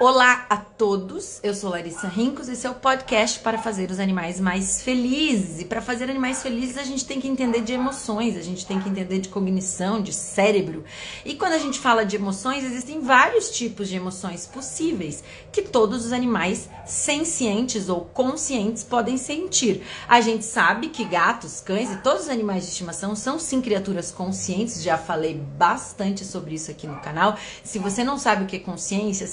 Olá a todos, eu sou Larissa Rincos, esse é o podcast para fazer os animais mais felizes. E para fazer animais felizes, a gente tem que entender de emoções, a gente tem que entender de cognição, de cérebro. E quando a gente fala de emoções, existem vários tipos de emoções possíveis que todos os animais sencientes ou conscientes podem sentir. A gente sabe que gatos, cães e todos os animais de estimação são sim criaturas conscientes, já falei bastante sobre isso aqui no canal. Se você não sabe o que é consciência,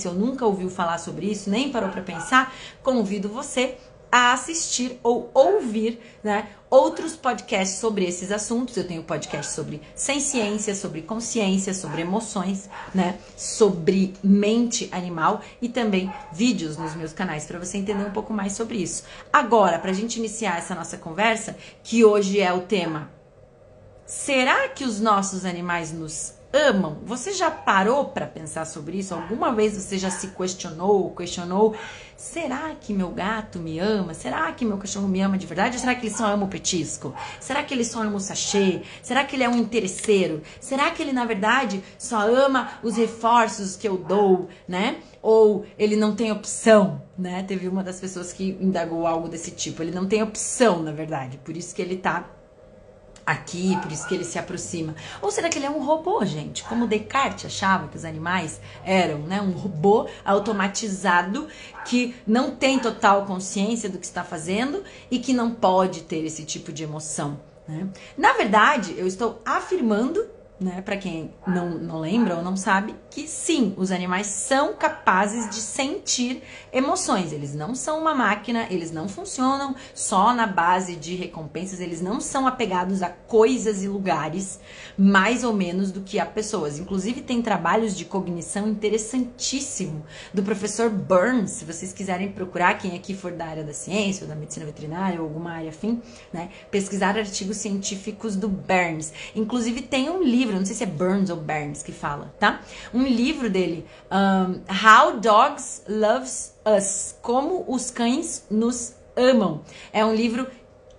senciência, ou nunca ouviu falar sobre isso, nem parou para pensar, convido você a assistir ou ouvir, né, outros podcasts sobre esses assuntos. Eu tenho podcast sobre ciência, sobre consciência, sobre emoções, né, sobre mente animal e também vídeos nos meus canais para você entender um pouco mais sobre isso. Agora, para a gente iniciar essa nossa conversa, que hoje é o tema Será que os nossos animais nos amam. Você já parou para pensar sobre isso? Alguma vez você já se questionou, questionou, será que meu gato me ama? Será que meu cachorro me ama de verdade? Ou será que ele só ama o petisco? Será que ele só ama o sachê? Será que ele é um interesseiro? Será que ele na verdade só ama os reforços que eu dou, né? Ou ele não tem opção, né? Teve uma das pessoas que indagou algo desse tipo. Ele não tem opção, na verdade. Por isso que ele tá aqui, por isso que ele se aproxima. Ou será que ele é um robô, gente? Como Descartes achava que os animais eram, né, um robô automatizado que não tem total consciência do que está fazendo e que não pode ter esse tipo de emoção. Né? Na verdade, eu estou afirmando né, para quem não, não lembra ou não sabe, que sim, os animais são capazes de sentir emoções. Eles não são uma máquina, eles não funcionam só na base de recompensas, eles não são apegados a coisas e lugares mais ou menos do que a pessoas. Inclusive, tem trabalhos de cognição interessantíssimo do professor Burns. Se vocês quiserem procurar, quem aqui for da área da ciência ou da medicina veterinária ou alguma área afim, né, pesquisar artigos científicos do Burns. Inclusive, tem um livro livro, não sei se é Burns ou Burns que fala, tá? Um livro dele, um, How Dogs Loves Us, Como os Cães Nos Amam. É um livro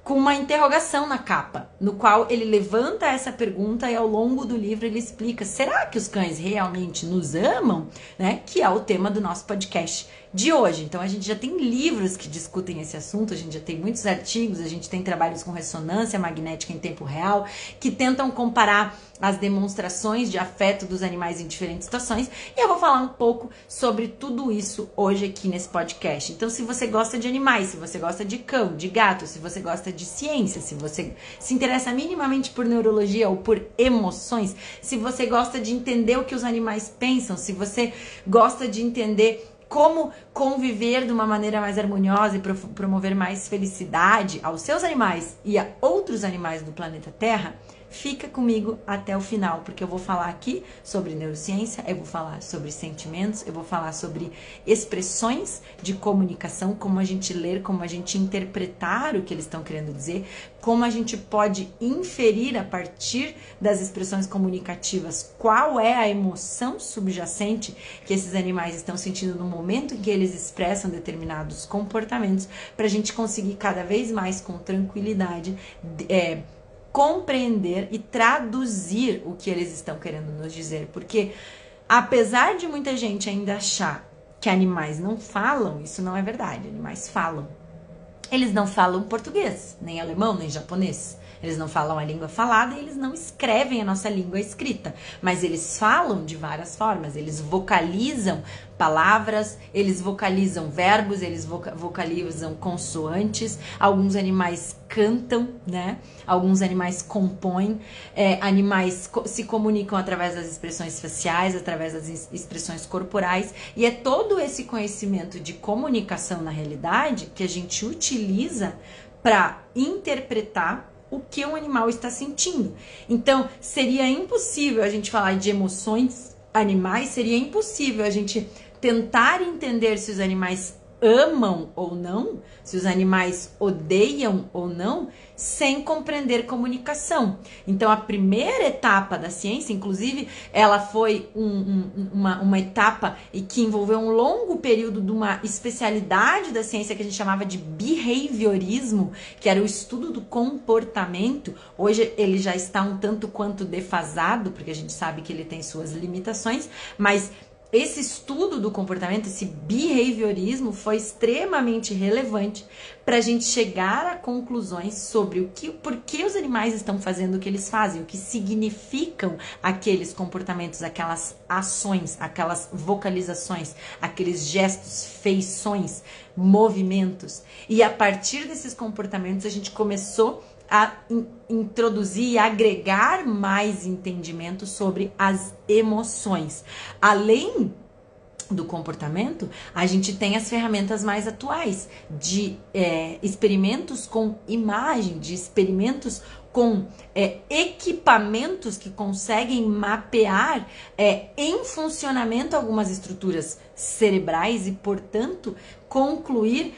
com uma interrogação na capa, no qual ele levanta essa pergunta e ao longo do livro ele explica: será que os cães realmente nos amam? Né? Que é o tema do nosso podcast de hoje. Então a gente já tem livros que discutem esse assunto, a gente já tem muitos artigos, a gente tem trabalhos com ressonância magnética em tempo real que tentam comparar as demonstrações de afeto dos animais em diferentes situações. E eu vou falar um pouco sobre tudo isso hoje aqui nesse podcast. Então, se você gosta de animais, se você gosta de cão, de gato, se você gosta de ciência, se você se interessa minimamente por neurologia ou por emoções, se você gosta de entender o que os animais pensam, se você gosta de entender como conviver de uma maneira mais harmoniosa e promover mais felicidade aos seus animais e a outros animais do planeta Terra, Fica comigo até o final, porque eu vou falar aqui sobre neurociência, eu vou falar sobre sentimentos, eu vou falar sobre expressões de comunicação, como a gente ler, como a gente interpretar o que eles estão querendo dizer, como a gente pode inferir a partir das expressões comunicativas qual é a emoção subjacente que esses animais estão sentindo no momento em que eles expressam determinados comportamentos, para a gente conseguir cada vez mais com tranquilidade. É, compreender e traduzir o que eles estão querendo nos dizer, porque apesar de muita gente ainda achar que animais não falam, isso não é verdade, animais falam. Eles não falam português, nem alemão, nem japonês. Eles não falam a língua falada e eles não escrevem a nossa língua escrita, mas eles falam de várias formas, eles vocalizam palavras, eles vocalizam verbos, eles vocalizam consoantes, alguns animais cantam, né? Alguns animais compõem, é, animais co se comunicam através das expressões faciais, através das expressões corporais, e é todo esse conhecimento de comunicação na realidade que a gente utiliza para interpretar o que um animal está sentindo. Então, seria impossível a gente falar de emoções animais, seria impossível a gente tentar entender se os animais amam ou não, se os animais odeiam ou não, sem compreender comunicação. Então, a primeira etapa da ciência, inclusive, ela foi um, um, uma, uma etapa que envolveu um longo período de uma especialidade da ciência que a gente chamava de behaviorismo, que era o estudo do comportamento. Hoje ele já está um tanto quanto defasado, porque a gente sabe que ele tem suas limitações, mas esse estudo do comportamento, esse behaviorismo, foi extremamente relevante para a gente chegar a conclusões sobre o que, por que os animais estão fazendo o que eles fazem, o que significam aqueles comportamentos, aquelas ações, aquelas vocalizações, aqueles gestos, feições, movimentos. E a partir desses comportamentos a gente começou a in introduzir e agregar mais entendimento sobre as emoções. Além do comportamento, a gente tem as ferramentas mais atuais de é, experimentos com imagem, de experimentos com é, equipamentos que conseguem mapear é, em funcionamento algumas estruturas cerebrais e, portanto, concluir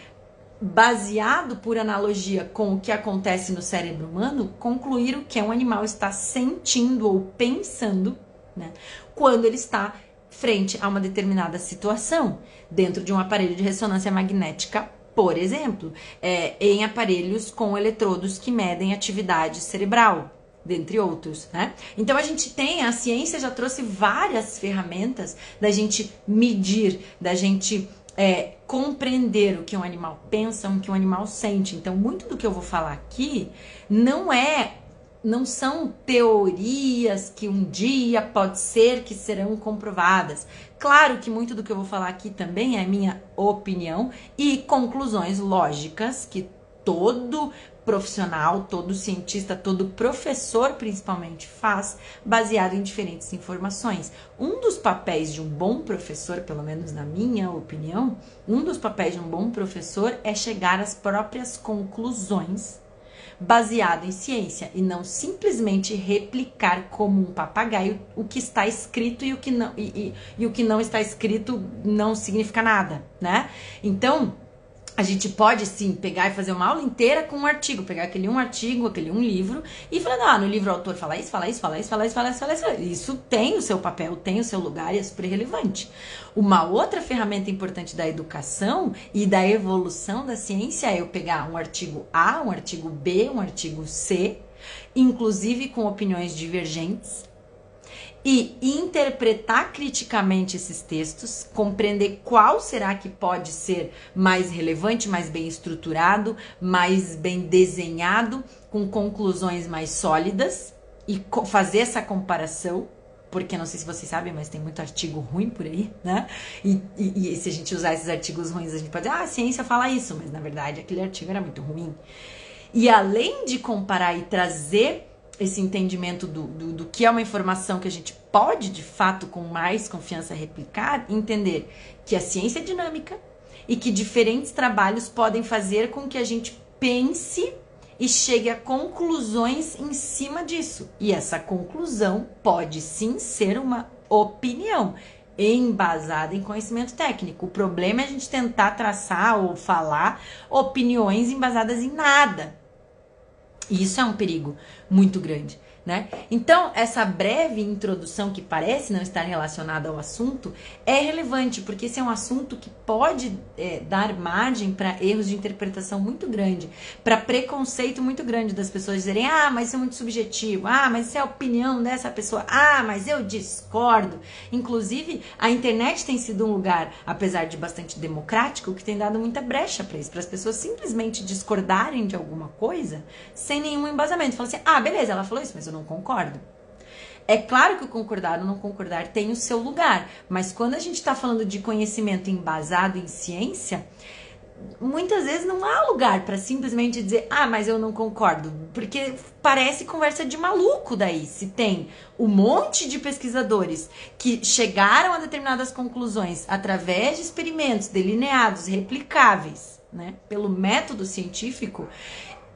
baseado por analogia com o que acontece no cérebro humano, concluir o que um animal está sentindo ou pensando, né, quando ele está frente a uma determinada situação, dentro de um aparelho de ressonância magnética, por exemplo, é, em aparelhos com eletrodos que medem atividade cerebral, dentre outros, né? Então a gente tem, a ciência já trouxe várias ferramentas da gente medir, da gente é, compreender o que um animal pensa, o que um animal sente. Então, muito do que eu vou falar aqui não é não são teorias que um dia pode ser que serão comprovadas. Claro que muito do que eu vou falar aqui também é minha opinião e conclusões lógicas que todo profissional, todo cientista, todo professor principalmente faz, baseado em diferentes informações. Um dos papéis de um bom professor, pelo menos na minha opinião, um dos papéis de um bom professor é chegar às próprias conclusões baseado em ciência e não simplesmente replicar como um papagaio o que está escrito e o que não e, e, e o que não está escrito não significa nada, né? Então, a gente pode sim pegar e fazer uma aula inteira com um artigo, pegar aquele um artigo, aquele um livro e falar, ah, no livro o autor fala isso, fala isso, fala isso, fala isso, fala isso, fala isso. Isso tem o seu papel, tem o seu lugar e é super relevante. Uma outra ferramenta importante da educação e da evolução da ciência é eu pegar um artigo A, um artigo B, um artigo C, inclusive com opiniões divergentes e interpretar criticamente esses textos, compreender qual será que pode ser mais relevante, mais bem estruturado, mais bem desenhado, com conclusões mais sólidas e fazer essa comparação. Porque não sei se vocês sabem, mas tem muito artigo ruim por aí, né? E, e, e se a gente usar esses artigos ruins, a gente pode dizer, ah, a ciência fala isso, mas na verdade aquele artigo era muito ruim. E além de comparar e trazer esse entendimento do, do, do, que é uma informação que a gente pode, de fato, com mais confiança replicar, entender que a ciência é dinâmica e que diferentes trabalhos podem fazer com que a gente pense e chegue a conclusões em cima disso. E essa conclusão pode sim ser uma opinião embasada em conhecimento técnico. O problema é a gente tentar traçar ou falar opiniões embasadas em nada e isso é um perigo muito grande. Né? Então, essa breve introdução que parece não estar relacionada ao assunto é relevante, porque esse é um assunto que pode é, dar margem para erros de interpretação muito grande, para preconceito muito grande das pessoas dizerem: ah, mas isso é muito subjetivo, ah, mas isso é a opinião dessa pessoa, ah, mas eu discordo. Inclusive, a internet tem sido um lugar, apesar de bastante democrático, que tem dado muita brecha para isso, para as pessoas simplesmente discordarem de alguma coisa sem nenhum embasamento. Falar assim: ah, beleza, ela falou isso, mas eu não concordo. É claro que o concordar ou não concordar tem o seu lugar, mas quando a gente está falando de conhecimento embasado em ciência, muitas vezes não há lugar para simplesmente dizer, ah, mas eu não concordo, porque parece conversa de maluco daí. Se tem um monte de pesquisadores que chegaram a determinadas conclusões através de experimentos delineados, replicáveis, né, pelo método científico,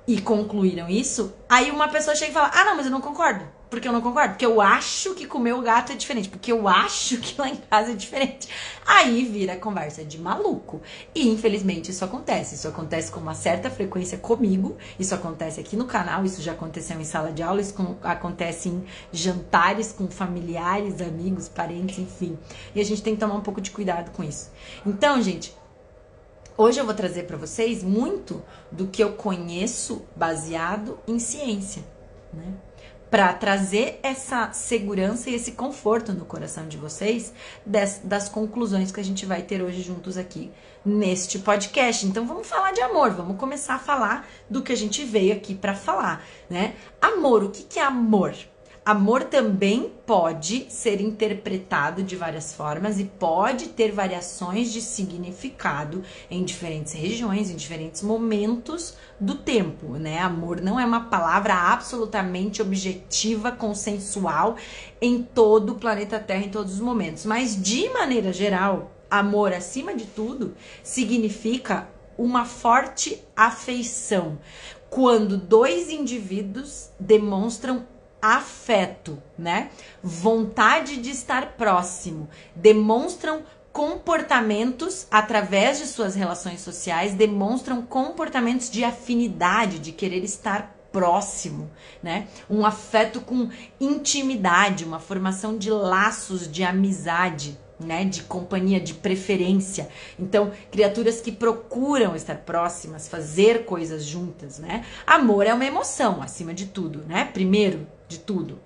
e concluíram isso, aí uma pessoa chega e fala: Ah, não, mas eu não concordo. Porque eu não concordo. Porque eu acho que comer o gato é diferente. Porque eu acho que lá em casa é diferente. Aí vira conversa de maluco. E infelizmente isso acontece. Isso acontece com uma certa frequência comigo. Isso acontece aqui no canal. Isso já aconteceu em sala de aula. Isso acontece em jantares com familiares, amigos, parentes, enfim. E a gente tem que tomar um pouco de cuidado com isso. Então, gente, Hoje eu vou trazer para vocês muito do que eu conheço baseado em ciência, né? para trazer essa segurança e esse conforto no coração de vocês das, das conclusões que a gente vai ter hoje juntos aqui neste podcast. Então vamos falar de amor, vamos começar a falar do que a gente veio aqui para falar, né? Amor, o que, que é amor? Amor também pode ser interpretado de várias formas e pode ter variações de significado em diferentes regiões, em diferentes momentos do tempo, né? Amor não é uma palavra absolutamente objetiva, consensual em todo o planeta Terra em todos os momentos, mas de maneira geral, amor acima de tudo significa uma forte afeição. Quando dois indivíduos demonstram afeto, né? Vontade de estar próximo, demonstram comportamentos através de suas relações sociais, demonstram comportamentos de afinidade, de querer estar próximo, né? Um afeto com intimidade, uma formação de laços de amizade né, de companhia, de preferência. Então, criaturas que procuram estar próximas, fazer coisas juntas, né? Amor é uma emoção, acima de tudo, né? Primeiro de tudo,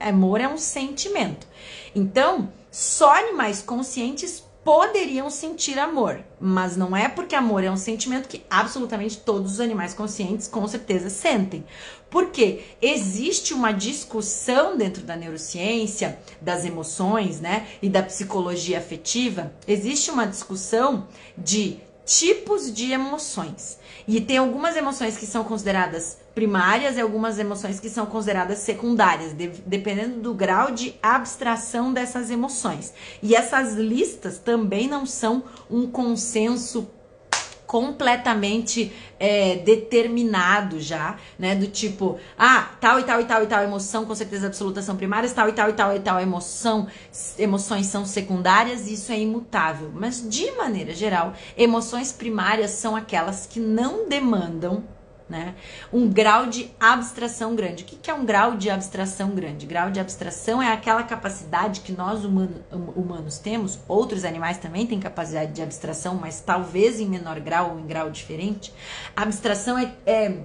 amor é um sentimento. Então, só animais conscientes poderiam sentir amor, mas não é porque amor é um sentimento que absolutamente todos os animais conscientes com certeza sentem. Porque existe uma discussão dentro da neurociência, das emoções, né, e da psicologia afetiva, existe uma discussão de tipos de emoções. E tem algumas emoções que são consideradas primárias e algumas emoções que são consideradas secundárias, de, dependendo do grau de abstração dessas emoções. E essas listas também não são um consenso completamente é, determinado já, né? Do tipo, ah, tal e tal e tal e tal emoção com certeza absoluta são primárias, tal e tal e tal e tal emoção, emoções são secundárias, isso é imutável. Mas de maneira geral, emoções primárias são aquelas que não demandam né? Um grau de abstração grande. O que é um grau de abstração grande? Grau de abstração é aquela capacidade que nós humano, hum, humanos temos, outros animais também têm capacidade de abstração, mas talvez em menor grau ou em grau diferente. Abstração é, é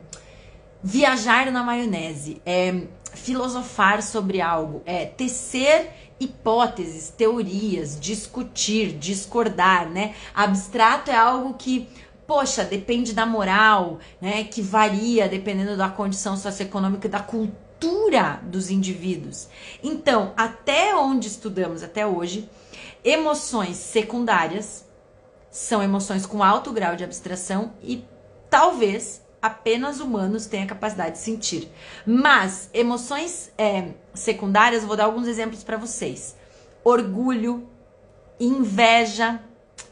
viajar na maionese, é filosofar sobre algo, é tecer hipóteses, teorias, discutir, discordar, né? Abstrato é algo que poxa, depende da moral, né, que varia dependendo da condição socioeconômica e da cultura dos indivíduos. Então, até onde estudamos até hoje, emoções secundárias são emoções com alto grau de abstração e talvez apenas humanos tenham a capacidade de sentir. Mas emoções é, secundárias, vou dar alguns exemplos para vocês: orgulho, inveja,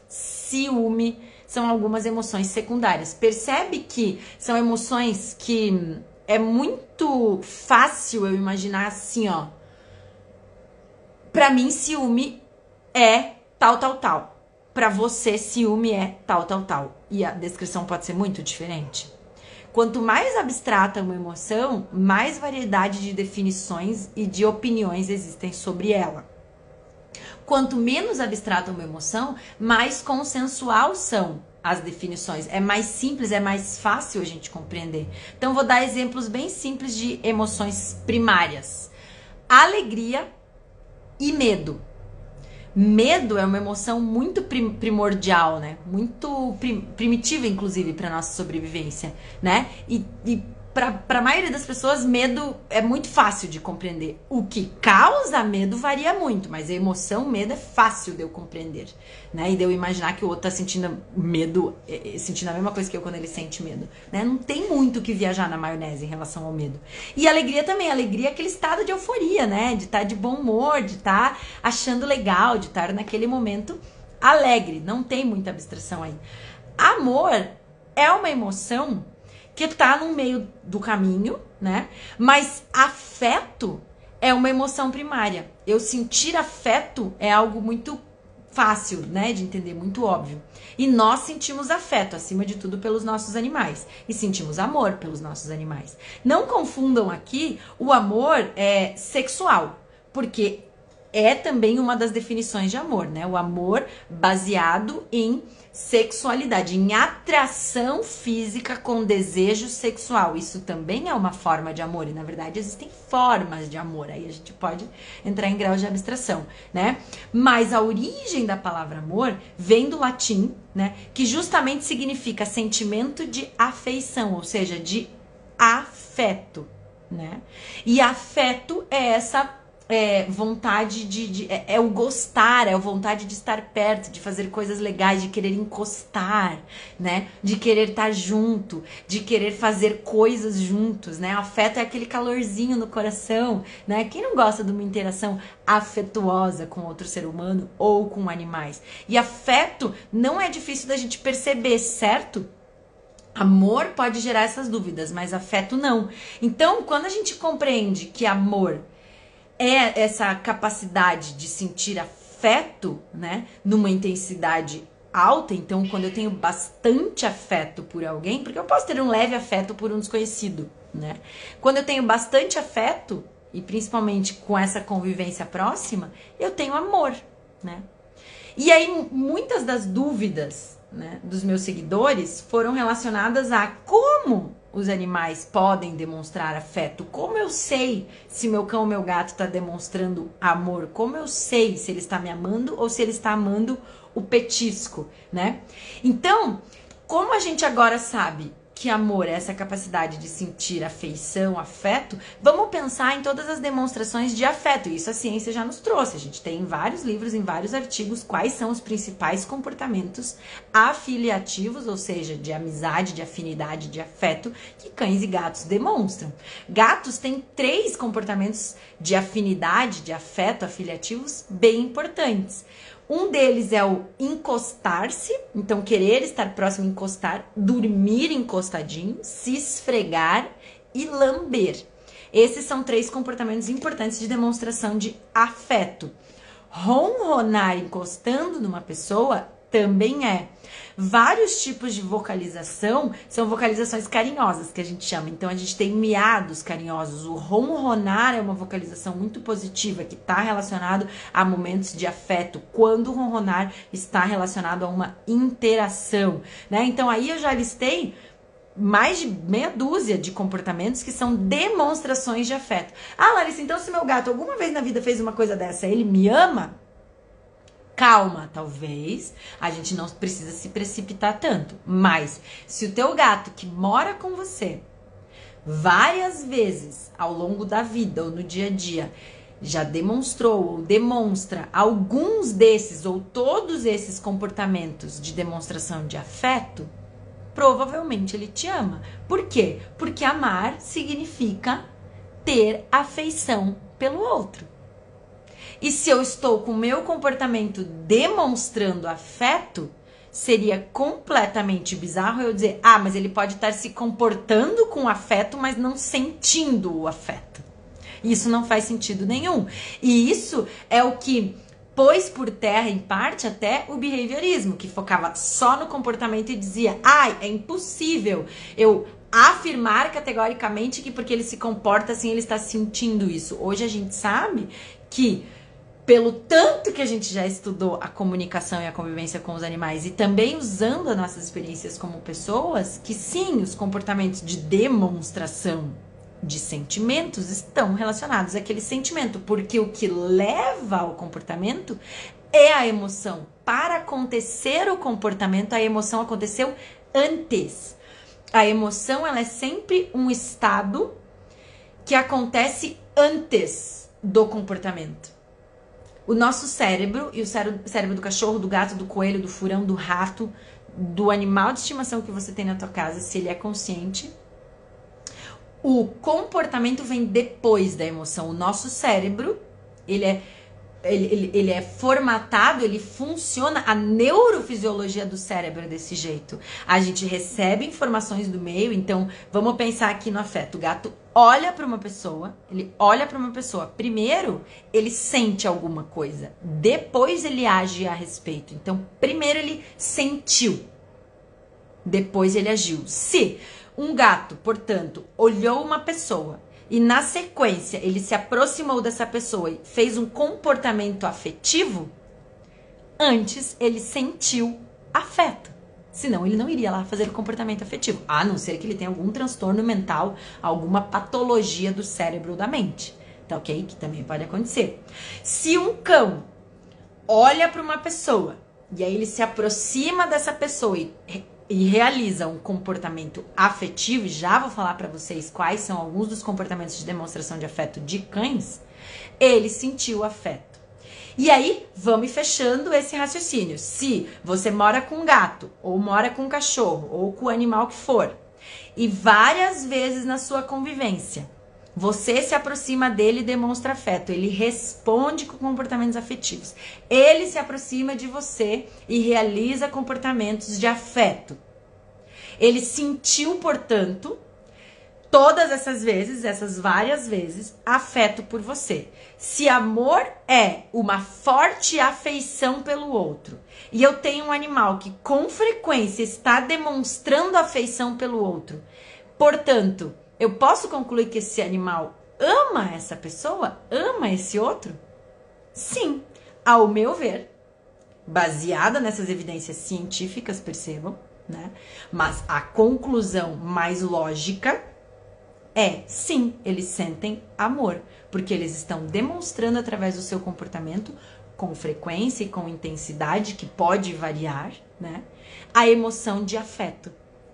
ciúme são algumas emoções secundárias. Percebe que são emoções que é muito fácil eu imaginar assim, ó. Pra mim, ciúme é tal, tal, tal. Pra você, ciúme é tal, tal, tal. E a descrição pode ser muito diferente. Quanto mais abstrata uma emoção, mais variedade de definições e de opiniões existem sobre ela. Quanto menos abstrata uma emoção, mais consensual são as definições. É mais simples, é mais fácil a gente compreender. Então, vou dar exemplos bem simples de emoções primárias: alegria e medo. Medo é uma emoção muito primordial, né? Muito prim primitiva, inclusive, para nossa sobrevivência, né? E, e para a maioria das pessoas, medo é muito fácil de compreender. O que causa medo varia muito, mas a emoção, medo é fácil de eu compreender, né? E de eu imaginar que o outro tá sentindo medo, é, é, sentindo a mesma coisa que eu quando ele sente medo, né? Não tem muito que viajar na maionese em relação ao medo. E alegria também, alegria é aquele estado de euforia, né? De estar tá de bom humor, de estar tá achando legal, de estar naquele momento alegre. Não tem muita abstração aí. Amor é uma emoção que tá no meio do caminho, né? Mas afeto é uma emoção primária. Eu sentir afeto é algo muito fácil, né, de entender, muito óbvio. E nós sentimos afeto, acima de tudo, pelos nossos animais. E sentimos amor pelos nossos animais. Não confundam aqui o amor é, sexual, porque é também uma das definições de amor, né? O amor baseado em sexualidade, em atração física com desejo sexual. Isso também é uma forma de amor e na verdade existem formas de amor. Aí a gente pode entrar em grau de abstração, né? Mas a origem da palavra amor vem do latim, né, que justamente significa sentimento de afeição, ou seja, de afeto, né? E afeto é essa é, vontade de. de é, é, o gostar, é a vontade de estar perto, de fazer coisas legais, de querer encostar, né? De querer estar junto, de querer fazer coisas juntos, né? Afeto é aquele calorzinho no coração, né? Quem não gosta de uma interação afetuosa com outro ser humano ou com animais? E afeto não é difícil da gente perceber, certo? Amor pode gerar essas dúvidas, mas afeto não. Então, quando a gente compreende que amor é essa capacidade de sentir afeto, né, numa intensidade alta, então quando eu tenho bastante afeto por alguém, porque eu posso ter um leve afeto por um desconhecido, né? Quando eu tenho bastante afeto e principalmente com essa convivência próxima, eu tenho amor, né? E aí muitas das dúvidas, né, dos meus seguidores foram relacionadas a como os animais podem demonstrar afeto? Como eu sei se meu cão ou meu gato está demonstrando amor? Como eu sei se ele está me amando ou se ele está amando o petisco, né? Então, como a gente agora sabe que amor é essa capacidade de sentir afeição, afeto, vamos pensar em todas as demonstrações de afeto. Isso a ciência já nos trouxe. A gente tem em vários livros, em vários artigos, quais são os principais comportamentos afiliativos, ou seja, de amizade, de afinidade, de afeto, que cães e gatos demonstram. Gatos têm três comportamentos de afinidade, de afeto, afiliativos bem importantes. Um deles é o encostar-se, então querer estar próximo, encostar, dormir encostadinho, se esfregar e lamber. Esses são três comportamentos importantes de demonstração de afeto. Ronronar encostando numa pessoa também é. Vários tipos de vocalização são vocalizações carinhosas que a gente chama. Então a gente tem miados carinhosos. O ronronar é uma vocalização muito positiva que está relacionado a momentos de afeto. Quando o ronronar está relacionado a uma interação, né? Então aí eu já listei mais de meia dúzia de comportamentos que são demonstrações de afeto. Ah, Larissa, então se meu gato alguma vez na vida fez uma coisa dessa, ele me ama? Calma, talvez a gente não precisa se precipitar tanto, mas se o teu gato que mora com você várias vezes ao longo da vida ou no dia a dia já demonstrou ou demonstra alguns desses ou todos esses comportamentos de demonstração de afeto, provavelmente ele te ama. Por quê? Porque amar significa ter afeição pelo outro. E se eu estou com o meu comportamento demonstrando afeto, seria completamente bizarro eu dizer: ah, mas ele pode estar se comportando com afeto, mas não sentindo o afeto. Isso não faz sentido nenhum. E isso é o que pôs por terra, em parte, até o behaviorismo, que focava só no comportamento e dizia: ai, é impossível eu afirmar categoricamente que porque ele se comporta assim, ele está sentindo isso. Hoje a gente sabe que pelo tanto que a gente já estudou a comunicação e a convivência com os animais e também usando as nossas experiências como pessoas, que sim, os comportamentos de demonstração de sentimentos estão relacionados àquele sentimento, porque o que leva ao comportamento é a emoção. Para acontecer o comportamento, a emoção aconteceu antes. A emoção ela é sempre um estado que acontece antes do comportamento. O nosso cérebro e o cérebro do cachorro, do gato, do coelho, do furão, do rato, do animal de estimação que você tem na tua casa, se ele é consciente, o comportamento vem depois da emoção. O nosso cérebro, ele é ele, ele, ele, é formatado, ele funciona, a neurofisiologia do cérebro é desse jeito. A gente recebe informações do meio, então vamos pensar aqui no afeto. O gato olha para uma pessoa, ele olha para uma pessoa. Primeiro, ele sente alguma coisa, depois ele age a respeito. Então, primeiro ele sentiu, depois ele agiu. Se um gato, portanto, olhou uma pessoa e na sequência ele se aproximou dessa pessoa e fez um comportamento afetivo, antes ele sentiu afeto. Senão ele não iria lá fazer o comportamento afetivo, a não ser que ele tenha algum transtorno mental, alguma patologia do cérebro ou da mente. Tá ok? Que também pode acontecer. Se um cão olha para uma pessoa e aí ele se aproxima dessa pessoa e, e realiza um comportamento afetivo, já vou falar para vocês quais são alguns dos comportamentos de demonstração de afeto de cães, ele sentiu afeto. E aí, vamos fechando esse raciocínio. Se você mora com um gato, ou mora com um cachorro, ou com o animal que for, e várias vezes na sua convivência, você se aproxima dele e demonstra afeto. Ele responde com comportamentos afetivos. Ele se aproxima de você e realiza comportamentos de afeto. Ele sentiu, portanto, todas essas vezes, essas várias vezes, afeto por você. Se amor é uma forte afeição pelo outro, e eu tenho um animal que com frequência está demonstrando afeição pelo outro, portanto, eu posso concluir que esse animal ama essa pessoa? Ama esse outro? Sim, ao meu ver, baseada nessas evidências científicas, percebam, né? Mas a conclusão mais lógica é sim, eles sentem amor, porque eles estão demonstrando através do seu comportamento, com frequência e com intensidade, que pode variar, né? A emoção de afeto,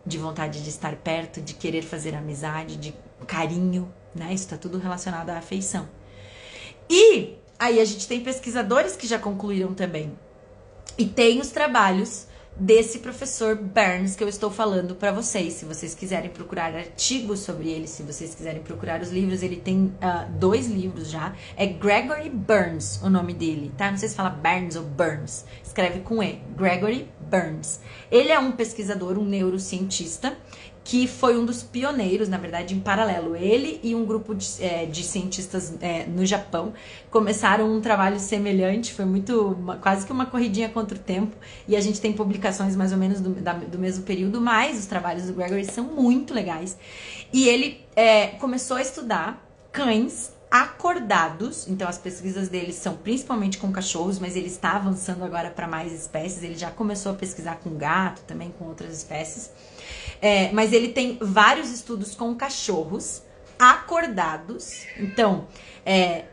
de vontade de estar perto, de querer fazer amizade, de carinho, né? Isso está tudo relacionado à afeição. E aí a gente tem pesquisadores que já concluíram também. E tem os trabalhos desse professor Burns que eu estou falando para vocês. Se vocês quiserem procurar artigos sobre ele, se vocês quiserem procurar os livros, ele tem uh, dois livros já. É Gregory Burns o nome dele, tá? Não sei se fala Burns ou Burns. Escreve com E. Gregory Burns. Ele é um pesquisador, um neurocientista que foi um dos pioneiros, na verdade, em paralelo. Ele e um grupo de, é, de cientistas é, no Japão começaram um trabalho semelhante, foi muito, uma, quase que uma corridinha contra o tempo, e a gente tem publicações mais ou menos do, da, do mesmo período, mas os trabalhos do Gregory são muito legais. E ele é, começou a estudar cães acordados. Então, as pesquisas dele são principalmente com cachorros, mas ele está avançando agora para mais espécies. Ele já começou a pesquisar com gato, também com outras espécies. É, mas ele tem vários estudos com cachorros acordados. Então, é,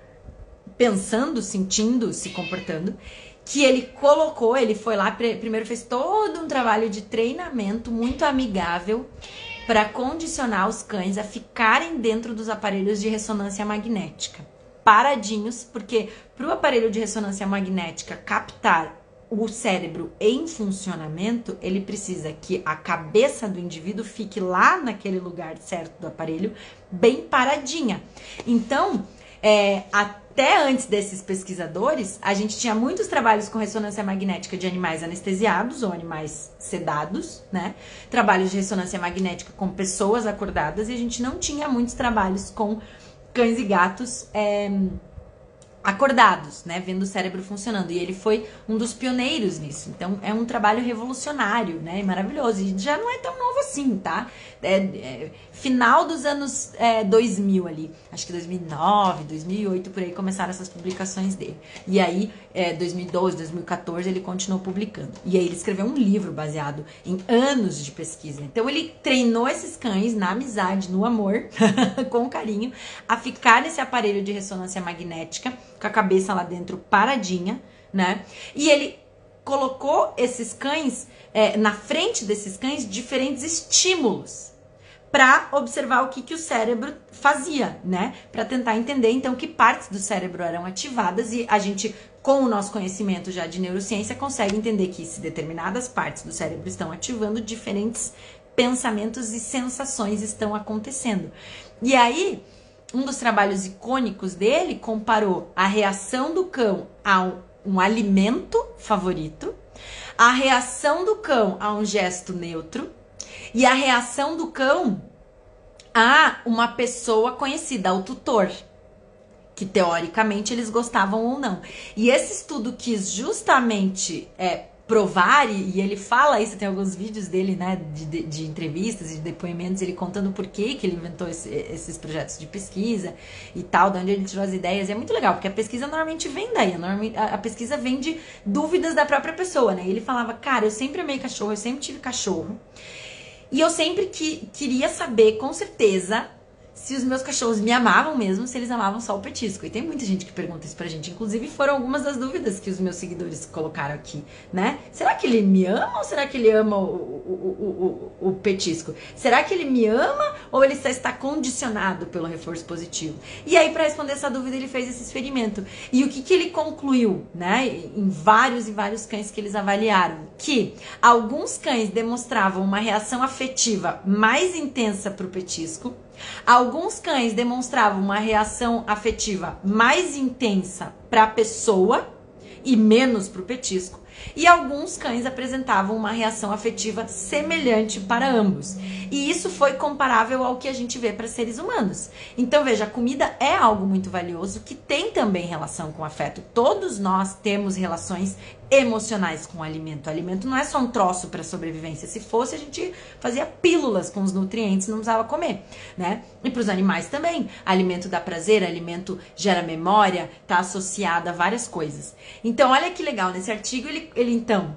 pensando, sentindo, se comportando. Que ele colocou, ele foi lá, primeiro fez todo um trabalho de treinamento muito amigável para condicionar os cães a ficarem dentro dos aparelhos de ressonância magnética. Paradinhos, porque para o aparelho de ressonância magnética captar o cérebro em funcionamento, ele precisa que a cabeça do indivíduo fique lá naquele lugar certo do aparelho, bem paradinha. Então, é, até antes desses pesquisadores, a gente tinha muitos trabalhos com ressonância magnética de animais anestesiados ou animais sedados, né? Trabalhos de ressonância magnética com pessoas acordadas e a gente não tinha muitos trabalhos com cães e gatos. É, acordados, né, vendo o cérebro funcionando. E ele foi um dos pioneiros nisso. Então é um trabalho revolucionário, né, maravilhoso. E já não é tão novo assim, tá? É, é, final dos anos é, 2000 ali, acho que 2009, 2008 por aí começaram essas publicações dele. E aí, é, 2012, 2014 ele continuou publicando. E aí ele escreveu um livro baseado em anos de pesquisa. Então ele treinou esses cães na amizade, no amor, com carinho, a ficar nesse aparelho de ressonância magnética com a cabeça lá dentro paradinha, né? E ele colocou esses cães é, na frente desses cães diferentes estímulos para observar o que, que o cérebro fazia, né? Para tentar entender então que partes do cérebro eram ativadas e a gente, com o nosso conhecimento já de neurociência, consegue entender que se determinadas partes do cérebro estão ativando, diferentes pensamentos e sensações estão acontecendo. E aí, um dos trabalhos icônicos dele comparou a reação do cão a um, alimento favorito, a reação do cão a um gesto neutro e a reação do cão a uma pessoa conhecida, ao tutor, que teoricamente eles gostavam ou não. E esse estudo quis justamente é, provar, e, ele fala isso, tem alguns vídeos dele, né, de, de, de entrevistas e de depoimentos, ele contando por que, que ele inventou esse, esses projetos de pesquisa e tal, de onde ele tirou as ideias. E é muito legal, porque a pesquisa normalmente vem daí, a, a pesquisa vem de dúvidas da própria pessoa, né? E ele falava, cara, eu sempre amei cachorro, eu sempre tive cachorro. E eu sempre que, queria saber, com certeza, se os meus cachorros me amavam mesmo, se eles amavam só o petisco. E tem muita gente que pergunta isso pra gente. Inclusive, foram algumas das dúvidas que os meus seguidores colocaram aqui, né? Será que ele me ama ou será que ele ama o, o, o, o petisco? Será que ele me ama ou ele só está condicionado pelo reforço positivo? E aí, para responder essa dúvida, ele fez esse experimento. E o que, que ele concluiu, né? Em vários e vários cães que eles avaliaram, que alguns cães demonstravam uma reação afetiva mais intensa pro petisco Alguns cães demonstravam uma reação afetiva mais intensa para a pessoa e menos para o petisco, e alguns cães apresentavam uma reação afetiva semelhante para ambos. E isso foi comparável ao que a gente vê para seres humanos. Então, veja, a comida é algo muito valioso que tem também relação com afeto. Todos nós temos relações emocionais com o alimento. O alimento não é só um troço para sobrevivência. Se fosse, a gente fazia pílulas com os nutrientes, não precisava comer, né? E para os animais também. Alimento dá prazer, alimento gera memória, está associado a várias coisas. Então, olha que legal, nesse artigo ele, ele então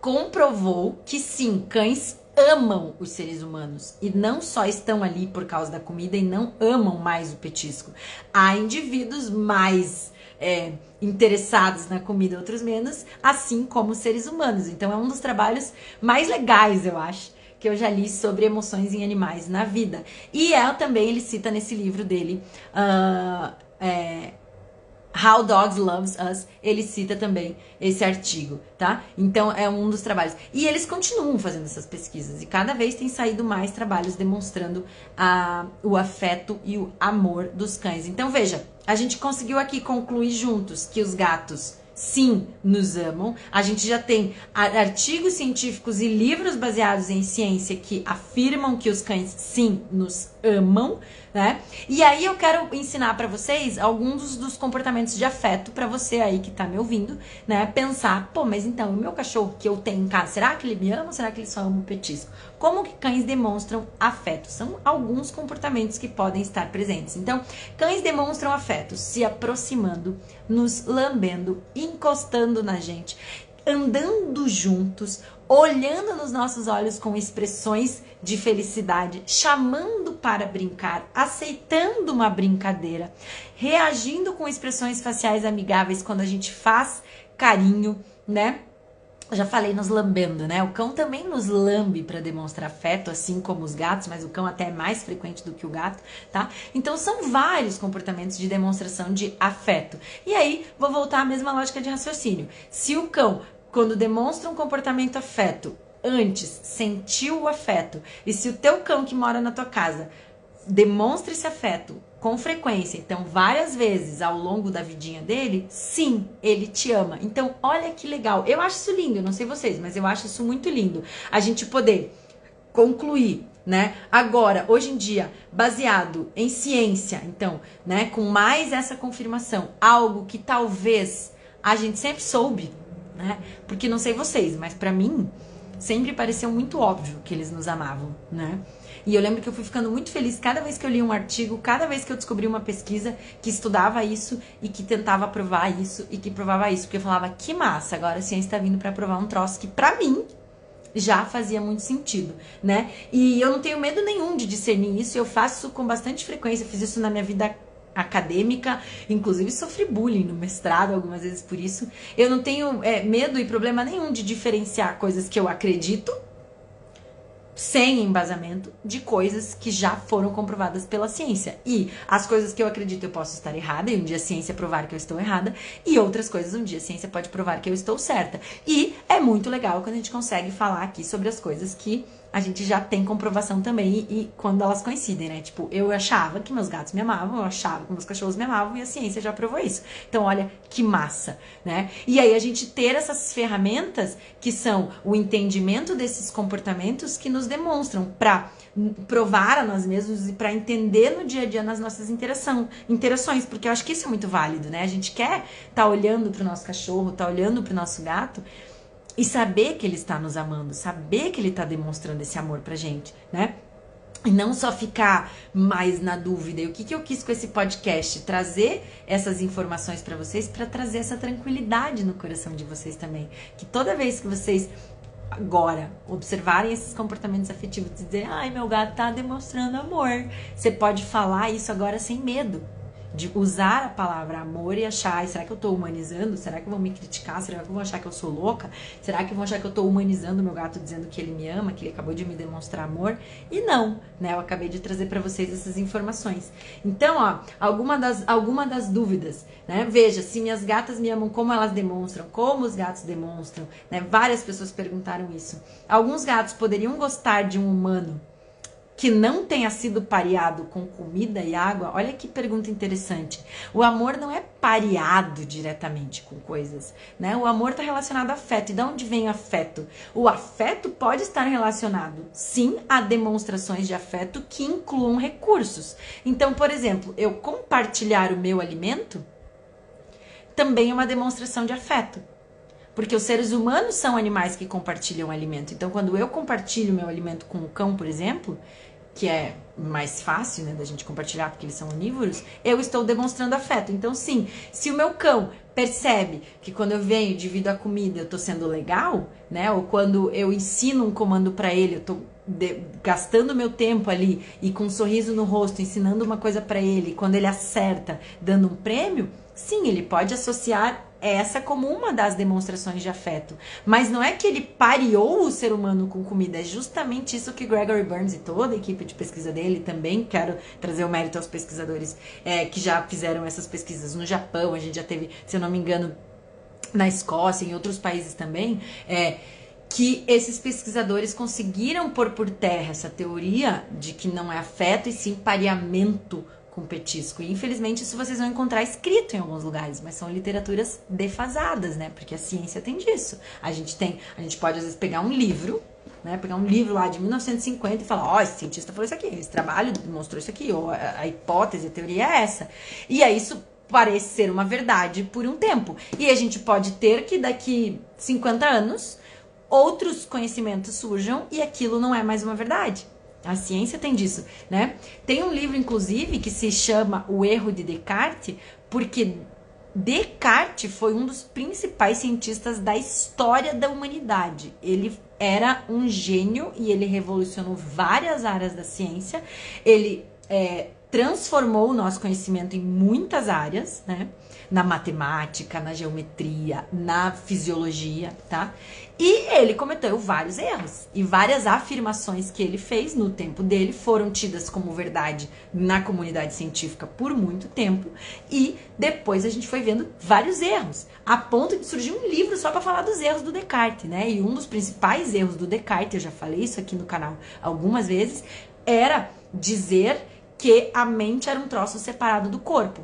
comprovou que sim, cães amam os seres humanos e não só estão ali por causa da comida e não amam mais o petisco. Há indivíduos mais é, interessados na comida, outros menos, assim como seres humanos. Então é um dos trabalhos mais legais, eu acho, que eu já li sobre emoções em animais na vida. E é também ele cita nesse livro dele. Uh, é, How Dogs Loves Us, ele cita também esse artigo, tá? Então é um dos trabalhos. E eles continuam fazendo essas pesquisas e cada vez tem saído mais trabalhos demonstrando a, o afeto e o amor dos cães. Então veja, a gente conseguiu aqui concluir juntos que os gatos sim nos amam. A gente já tem artigos científicos e livros baseados em ciência que afirmam que os cães sim nos amam né? E aí eu quero ensinar para vocês alguns dos comportamentos de afeto para você aí que tá me ouvindo, né? Pensar, pô, mas então, o meu cachorro que eu tenho em casa, será que ele me ama ou será que ele só ama o petisco? Como que cães demonstram afeto? São alguns comportamentos que podem estar presentes. Então, cães demonstram afeto se aproximando, nos lambendo, encostando na gente, andando juntos, olhando nos nossos olhos com expressões de felicidade, chamando para brincar, aceitando uma brincadeira, reagindo com expressões faciais amigáveis quando a gente faz carinho, né? Já falei nos lambendo, né? O cão também nos lambe para demonstrar afeto, assim como os gatos, mas o cão até é mais frequente do que o gato, tá? Então são vários comportamentos de demonstração de afeto. E aí, vou voltar à mesma lógica de raciocínio. Se o cão quando demonstra um comportamento afeto, antes sentiu o afeto, e se o teu cão que mora na tua casa demonstra esse afeto com frequência, então várias vezes ao longo da vidinha dele, sim, ele te ama. Então, olha que legal. Eu acho isso lindo, eu não sei vocês, mas eu acho isso muito lindo. A gente poder concluir, né? Agora, hoje em dia, baseado em ciência, então, né, com mais essa confirmação, algo que talvez a gente sempre soube, né? Porque não sei vocês, mas para mim sempre pareceu muito óbvio que eles nos amavam, né? E eu lembro que eu fui ficando muito feliz cada vez que eu li um artigo, cada vez que eu descobri uma pesquisa que estudava isso e que tentava provar isso e que provava isso, porque eu falava que massa, agora a ciência está vindo para provar um troço que para mim já fazia muito sentido, né? E eu não tenho medo nenhum de discernir isso, eu faço com bastante frequência, eu fiz isso na minha vida acadêmica, inclusive sofri bullying no mestrado algumas vezes por isso. Eu não tenho é, medo e problema nenhum de diferenciar coisas que eu acredito sem embasamento de coisas que já foram comprovadas pela ciência. E as coisas que eu acredito eu posso estar errada, e um dia a ciência provar que eu estou errada, e outras coisas um dia a ciência pode provar que eu estou certa. E é muito legal quando a gente consegue falar aqui sobre as coisas que a gente já tem comprovação também e, e, quando elas coincidem, né? Tipo, eu achava que meus gatos me amavam, eu achava que meus cachorros me amavam e a ciência já provou isso. Então, olha que massa, né? E aí a gente ter essas ferramentas que são o entendimento desses comportamentos que nos demonstram para provar a nós mesmos e para entender no dia a dia nas nossas interação, interações, porque eu acho que isso é muito válido, né? A gente quer estar tá olhando para o nosso cachorro, tá olhando para o nosso gato E saber que ele está nos amando, saber que ele está demonstrando esse amor pra gente, né? E não só ficar mais na dúvida. E o que, que eu quis com esse podcast? Trazer essas informações para vocês, para trazer essa tranquilidade no coração de vocês também. Que toda vez que vocês agora observarem esses comportamentos afetivos, dizer, ai, meu gato tá demonstrando amor. Você pode falar isso agora sem medo de usar a palavra amor e achar, será que eu tô humanizando? Será que vão me criticar? Será que vão achar que eu sou louca? Será que vão achar que eu tô humanizando meu gato dizendo que ele me ama, que ele acabou de me demonstrar amor? E não, né? Eu acabei de trazer para vocês essas informações. Então, ó, alguma das, alguma das dúvidas, né? Veja, se minhas gatas me amam, como elas demonstram, como os gatos demonstram, né? Várias pessoas perguntaram isso. Alguns gatos poderiam gostar de um humano que não tenha sido pareado com comida e água, olha que pergunta interessante. O amor não é pareado diretamente com coisas, né? O amor está relacionado a afeto. E de onde vem o afeto? O afeto pode estar relacionado, sim, a demonstrações de afeto que incluam recursos. Então, por exemplo, eu compartilhar o meu alimento também é uma demonstração de afeto. Porque os seres humanos são animais que compartilham alimento. Então, quando eu compartilho meu alimento com o cão, por exemplo, que é mais fácil, né, da gente compartilhar porque eles são onívoros, eu estou demonstrando afeto. Então, sim, se o meu cão percebe que quando eu venho divido a comida, eu estou sendo legal, né, ou quando eu ensino um comando para ele, eu estou gastando meu tempo ali e com um sorriso no rosto ensinando uma coisa para ele, quando ele acerta, dando um prêmio, sim, ele pode associar essa como uma das demonstrações de afeto. Mas não é que ele pareou o ser humano com comida, é justamente isso que Gregory Burns e toda a equipe de pesquisa dele também, quero trazer o mérito aos pesquisadores é, que já fizeram essas pesquisas no Japão, a gente já teve, se eu não me engano, na Escócia, em outros países também, é, que esses pesquisadores conseguiram pôr por terra essa teoria de que não é afeto e sim pareamento com petisco. E infelizmente isso vocês vão encontrar escrito em alguns lugares, mas são literaturas defasadas, né? Porque a ciência tem disso. A gente tem, a gente pode às vezes pegar um livro, né? Pegar um livro lá de 1950 e falar, ó, oh, esse cientista falou isso aqui, esse trabalho demonstrou isso aqui, ou a, hipótese, a teoria é essa. E aí isso parece ser uma verdade por um tempo. E a gente pode ter que daqui 50 anos outros conhecimentos surjam e aquilo não é mais uma verdade. A ciência tem disso, né? Tem um livro, inclusive, que se chama O Erro de Descartes, porque Descartes foi um dos principais cientistas da história da humanidade. Ele era um gênio e ele revolucionou várias áreas da ciência. Ele é, transformou o nosso conhecimento em muitas áreas, né? Na matemática, na geometria, na fisiologia, tá? E ele cometeu vários erros. E várias afirmações que ele fez no tempo dele foram tidas como verdade na comunidade científica por muito tempo. E depois a gente foi vendo vários erros, a ponto de surgir um livro só para falar dos erros do Descartes, né? E um dos principais erros do Descartes, eu já falei isso aqui no canal algumas vezes, era dizer que a mente era um troço separado do corpo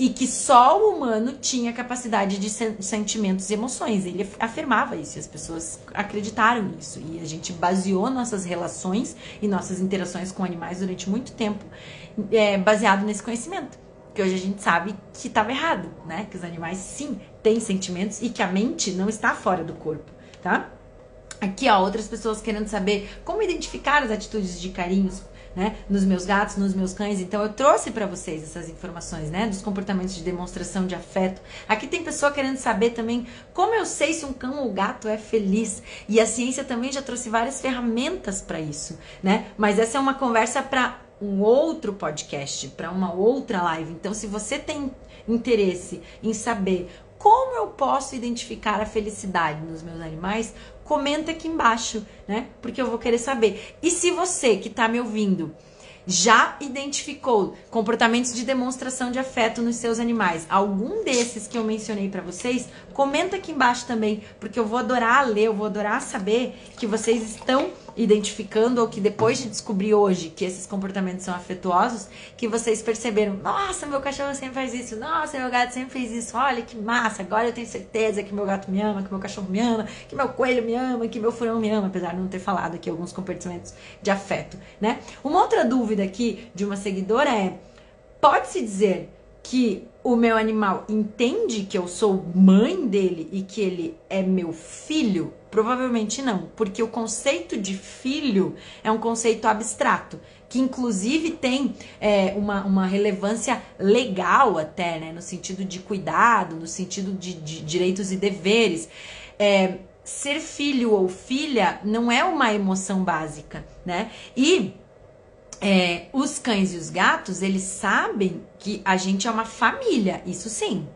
e que só o humano tinha capacidade de sentimentos e emoções. Ele afirmava isso e as pessoas acreditaram nisso. E a gente baseou nossas relações e nossas interações com animais durante muito tempo é, baseado nesse conhecimento. Que hoje a gente sabe que estava errado, né? Que os animais sim têm sentimentos e que a mente não está fora do corpo, tá? Aqui, ó, outras pessoas querendo saber como identificar as atitudes de carinhos né, nos meus gatos, nos meus cães. Então eu trouxe para vocês essas informações, né, dos comportamentos de demonstração de afeto. Aqui tem pessoa querendo saber também como eu sei se um cão ou gato é feliz. E a ciência também já trouxe várias ferramentas para isso, né? Mas essa é uma conversa para um outro podcast, para uma outra live. Então, se você tem interesse em saber como eu posso identificar a felicidade nos meus animais, comenta aqui embaixo, né? Porque eu vou querer saber. E se você que está me ouvindo já identificou comportamentos de demonstração de afeto nos seus animais, algum desses que eu mencionei para vocês, comenta aqui embaixo também, porque eu vou adorar ler, eu vou adorar saber que vocês estão identificando ou que depois de descobrir hoje que esses comportamentos são afetuosos, que vocês perceberam, nossa, meu cachorro sempre faz isso, nossa, meu gato sempre fez isso, olha que massa, agora eu tenho certeza que meu gato me ama, que meu cachorro me ama, que meu coelho me ama, que meu furão me ama, apesar de não ter falado aqui alguns comportamentos de afeto, né? Uma outra dúvida aqui de uma seguidora é, pode-se dizer que o meu animal entende que eu sou mãe dele e que ele é meu filho? Provavelmente não, porque o conceito de filho é um conceito abstrato, que inclusive tem é, uma, uma relevância legal até, né? No sentido de cuidado, no sentido de, de direitos e deveres. É, ser filho ou filha não é uma emoção básica, né? E é, os cães e os gatos, eles sabem que a gente é uma família, isso sim,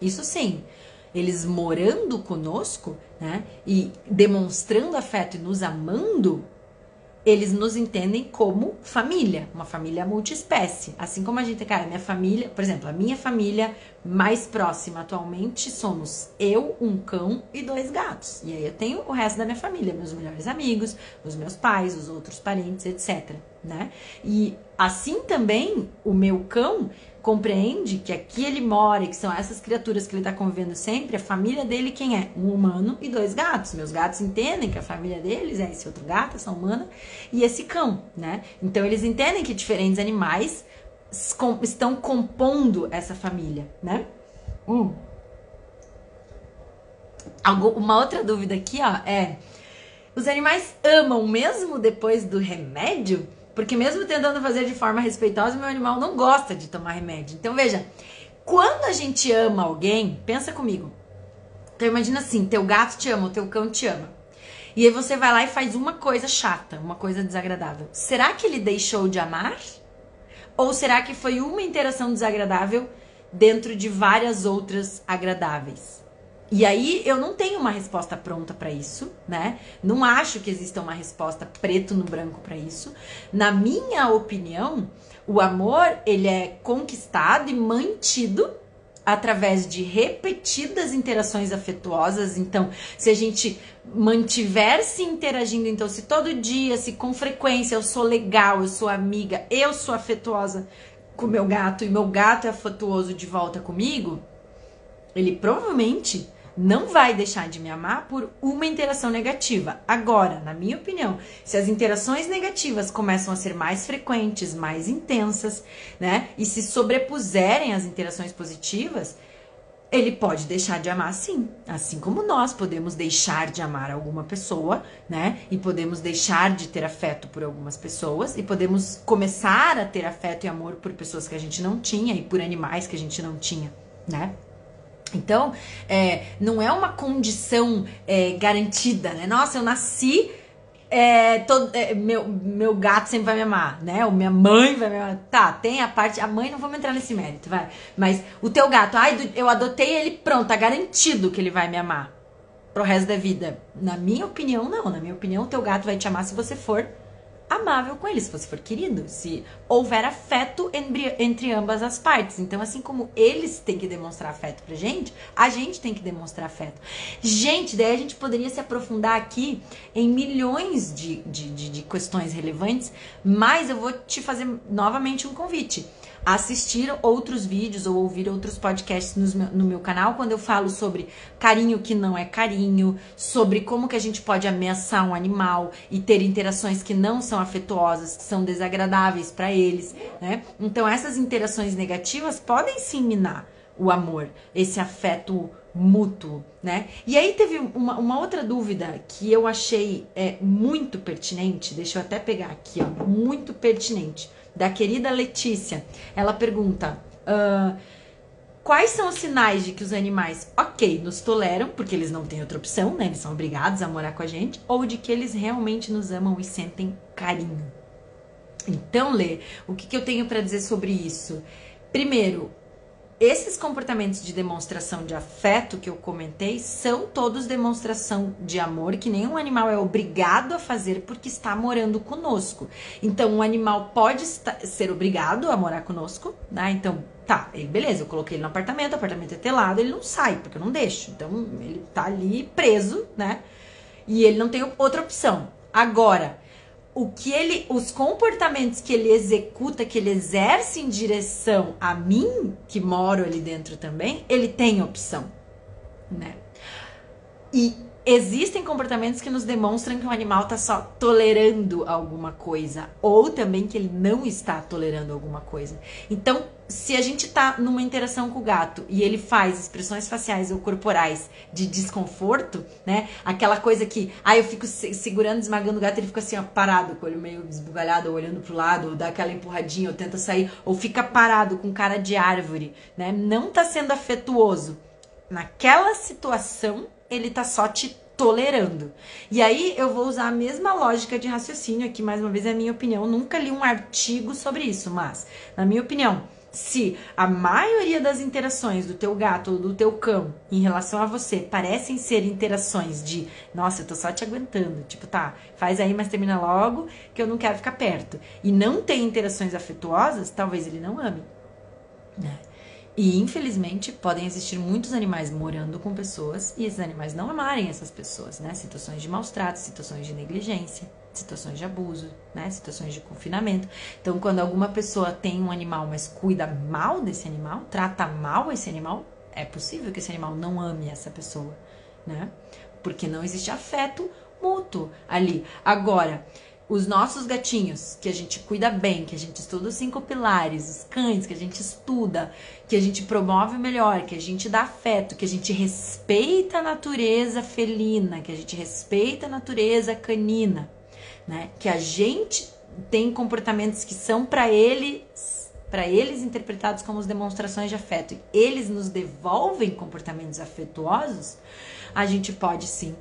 isso sim. Eles morando conosco, né, e demonstrando afeto e nos amando, eles nos entendem como família, uma família multiespécie. Assim como a gente, cara, minha família, por exemplo, a minha família mais próxima atualmente somos eu, um cão e dois gatos. E aí eu tenho o resto da minha família, meus melhores amigos, os meus pais, os outros parentes, etc, né? E assim também o meu cão, compreende que aqui ele mora que são essas criaturas que ele está convivendo sempre, a família dele quem é? Um humano e dois gatos. Meus gatos entendem que a família deles é esse outro gato, essa humana, e esse cão, né? Então eles entendem que diferentes animais estão compondo essa família, né? Hum. Uma outra dúvida aqui, ó, é: os animais amam mesmo depois do remédio? Porque mesmo tentando fazer de forma respeitosa, meu animal não gosta de tomar remédio. Então veja, quando a gente ama alguém, pensa comigo. Então imagina assim, teu gato te ama, o teu cão te ama. E aí você vai lá e faz uma coisa chata, uma coisa desagradável. Será que ele deixou de amar? Ou será que foi uma interação desagradável dentro de várias outras agradáveis? E aí eu não tenho uma resposta pronta para isso, né? Não acho que exista uma resposta preto no branco para isso. Na minha opinião, o amor ele é conquistado e mantido através de repetidas interações afetuosas. Então, se a gente mantiver se interagindo, então se todo dia, se com frequência eu sou legal, eu sou amiga, eu sou afetuosa com meu gato e meu gato é afetuoso de volta comigo, ele provavelmente não vai deixar de me amar por uma interação negativa. Agora, na minha opinião, se as interações negativas começam a ser mais frequentes, mais intensas, né, e se sobrepuserem as interações positivas, ele pode deixar de amar sim. Assim como nós podemos deixar de amar alguma pessoa, né? E podemos deixar de ter afeto por algumas pessoas, e podemos começar a ter afeto e amor por pessoas que a gente não tinha e por animais que a gente não tinha, né? Então, é, não é uma condição é, garantida, né? Nossa, eu nasci, é, todo, é, meu, meu gato sempre vai me amar, né? Ou minha mãe vai me amar. Tá, tem a parte. A mãe, não vamos entrar nesse mérito, vai. Mas o teu gato, ai, eu adotei ele, pronto, tá garantido que ele vai me amar pro resto da vida. Na minha opinião, não. Na minha opinião, o teu gato vai te amar se você for amável com ele, se você for querido, se houver afeto entre, ambas as partes. Então, assim como eles têm que demonstrar afeto pra gente, a gente tem que demonstrar afeto. Gente, daí a gente poderia se aprofundar aqui em milhões de, de, de, de questões relevantes, mas eu vou te fazer novamente um convite assistir outros vídeos ou ouvir outros podcasts no, no meu canal quando eu falo sobre carinho que não é carinho, sobre como que a gente pode ameaçar um animal e ter interações que não são afetuosas, que são desagradáveis para eles, né? Então essas interações negativas podem sim minar o amor, esse afeto mútuo, né? E aí teve uma, uma outra dúvida que eu achei é, muito pertinente, deixa eu até pegar aqui, ó, muito pertinente da querida Letícia. Ela pergunta: uh, quais são os sinais de que os animais, ok, nos toleram, porque eles não têm outra opção, né? Eles são obrigados a morar com a gente, ou de que eles realmente nos amam e sentem carinho? Então, Lê, o que, que eu tenho para dizer sobre isso? Primeiro, esses comportamentos de demonstração de afeto que eu comentei são todos demonstração de amor que nenhum animal é obrigado a fazer porque está morando conosco. Então, um animal pode ser obrigado a morar conosco, né? Então, tá, ele, beleza, eu coloquei ele no apartamento, o apartamento é telado, ele não sai, porque eu não deixo. Então, ele tá ali preso, né? E ele não tem outra opção. Agora, o que ele, os comportamentos que ele executa, que ele exerce em direção a mim, que moro ali dentro também, ele tem opção, né? E existem comportamentos que nos demonstram que o animal está só tolerando alguma coisa, ou também que ele não está tolerando alguma coisa. Então, se a gente tá numa interação com o gato e ele faz expressões faciais ou corporais de desconforto, né? Aquela coisa que, ah, eu fico segurando, esmagando o gato, ele fica assim, ó, parado, com o olho meio desbugalhado, ou olhando pro lado, ou dá aquela empurradinha, ou tenta sair, ou fica parado com cara de árvore, né? Não tá sendo afetuoso. Naquela situação, ele tá só te tolerando. E aí eu vou usar a mesma lógica de raciocínio aqui, mais uma vez é a minha opinião. nunca li um artigo sobre isso, mas, na minha opinião, se a maioria das interações do teu gato ou do teu cão em relação a você parecem ser interações de, nossa, eu tô só te aguentando, tipo, tá, faz aí, mas termina logo, que eu não quero ficar perto. E não tem interações afetuosas, talvez ele não ame. Né? E infelizmente podem existir muitos animais morando com pessoas e esses animais não amarem essas pessoas, né? Situações de maus tratos, situações de negligência, situações de abuso, né? Situações de confinamento. Então, quando alguma pessoa tem um animal, mas cuida mal desse animal, trata mal esse animal, é possível que esse animal não ame essa pessoa, né? Porque não existe afeto mútuo ali. Agora, os nossos gatinhos, que a gente cuida bem, que a gente estuda os cinco pilares, os cães, que a gente estuda, que a gente promove melhor, que a gente dá afeto, que a gente respeita a natureza felina, que a gente respeita a natureza canina, né? Que a gente tem comportamentos que são para eles, para eles interpretados como demonstrações de afeto, e eles nos devolvem comportamentos afetuosos, a gente pode sim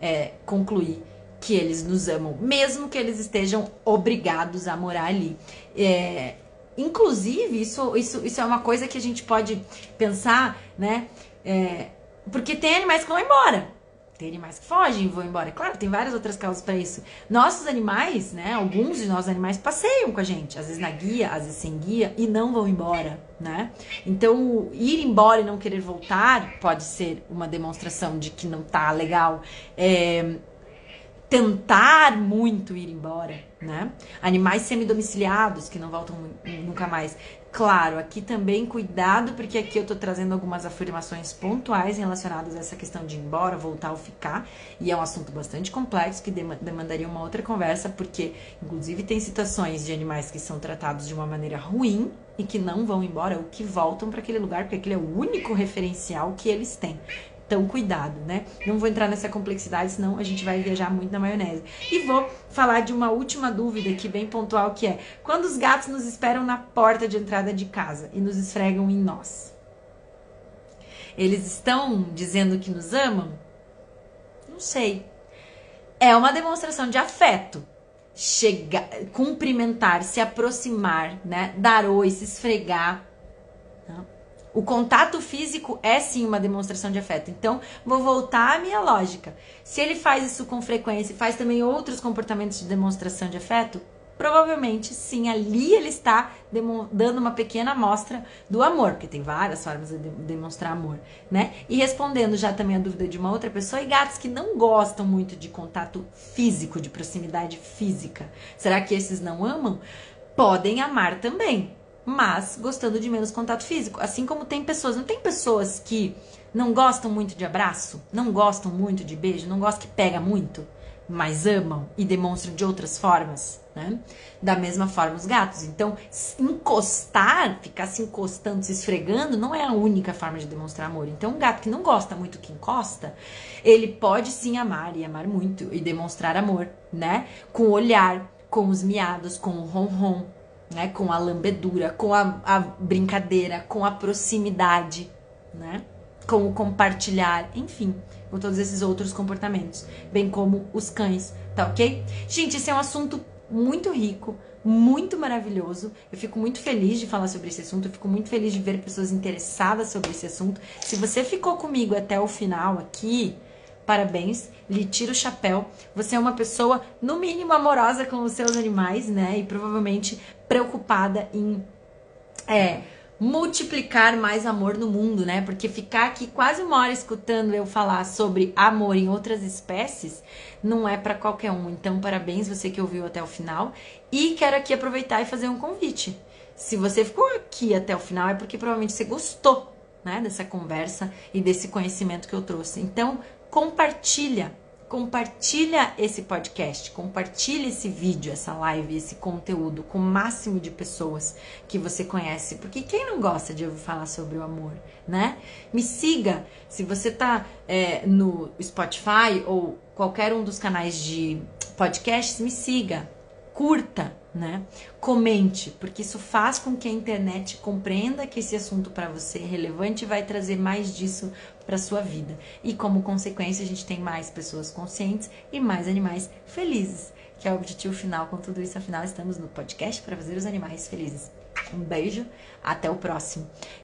é, concluir que eles nos amam, mesmo que eles estejam obrigados a morar ali. É, inclusive, isso, isso, isso é uma coisa que a gente pode pensar, né? É, porque tem animais que vão embora. Tem animais que fogem e vão embora. Claro, tem várias outras causas para isso. Nossos animais, né? Alguns de nossos animais passeiam com a gente, às vezes na guia, às vezes sem guia, e não vão embora, né? Então, ir embora e não querer voltar pode ser uma demonstração de que não tá legal. É, tentar muito ir embora, né? Animais semidomiciliados que não voltam nunca mais. Claro, aqui também cuidado, porque aqui eu tô trazendo algumas afirmações pontuais relacionadas a essa questão de ir embora, voltar ou ficar, e é um assunto bastante complexo que demandaria uma outra conversa, porque inclusive tem situações de animais que são tratados de uma maneira ruim e que não vão embora ou que voltam para aquele lugar, porque aquele é o único referencial que eles têm. Então, cuidado, né? Não vou entrar nessa complexidade, senão a gente vai viajar muito na maionese. E vou falar de uma última dúvida aqui, bem pontual, que é: quando os gatos nos esperam na porta de entrada de casa e nos esfregam em nós? Eles estão dizendo que nos amam? Não sei. É uma demonstração de afeto. Chegar, cumprimentar, se aproximar, né? Dar oi, se esfregar. O contato físico é sim uma demonstração de afeto. Então, vou voltar à minha lógica. Se ele faz isso com frequência e faz também outros comportamentos de demonstração de afeto, provavelmente sim, ali ele está dando uma pequena amostra do amor, porque tem várias formas de demonstrar amor, né? E respondendo já também a dúvida de uma outra pessoa, e gatos que não gostam muito de contato físico, de proximidade física, será que esses não amam? Podem amar também, mas gostando de menos contato físico. Assim como tem pessoas, não tem pessoas que não gostam muito de abraço, não gostam muito de beijo, não gostam que pega muito, mas amam e demonstram de outras formas, né? Da mesma forma os gatos. Então, encostar, ficar se encostando, se esfregando, não é a única forma de demonstrar amor. Então, um gato que não gosta muito que encosta, ele pode sim amar e amar muito e demonstrar amor, né? Com o olhar, com os miados, com o ronron, né? Com a lambedura, com a, a brincadeira, com a proximidade, né? Com o compartilhar, enfim, com todos esses outros comportamentos, bem como os cães, tá ok? Gente, esse é um assunto muito rico, muito maravilhoso. Eu fico muito feliz de falar sobre esse assunto, eu fico muito feliz de ver pessoas interessadas sobre esse assunto. Se você ficou comigo até o final aqui, Parabéns, lhe tiro o chapéu. Você é uma pessoa, no mínimo, amorosa com os seus animais, né? E provavelmente preocupada em é, multiplicar mais amor no mundo, né? Porque ficar aqui quase uma hora escutando eu falar sobre amor em outras espécies não é para qualquer um. Então, parabéns você que ouviu até o final. E quero aqui aproveitar e fazer um convite. Se você ficou aqui até o final, é porque provavelmente você gostou né, dessa conversa e desse conhecimento que eu trouxe. Então, compartilha compartilha esse podcast, compartilha esse vídeo, essa live, esse conteúdo com o máximo de pessoas que você conhece, porque quem não gosta de ouvir falar sobre o amor, né? Me siga se você tá é, no Spotify ou qualquer um dos canais de podcasts, me siga, curta, né? Comente, porque isso faz com que a internet compreenda que esse assunto para você é relevante e vai trazer mais disso para sua vida. E como consequência, a gente tem mais pessoas conscientes e mais animais felizes, que é o objetivo final com tudo isso. Afinal, estamos no podcast para fazer os animais felizes. Um beijo, até o próximo.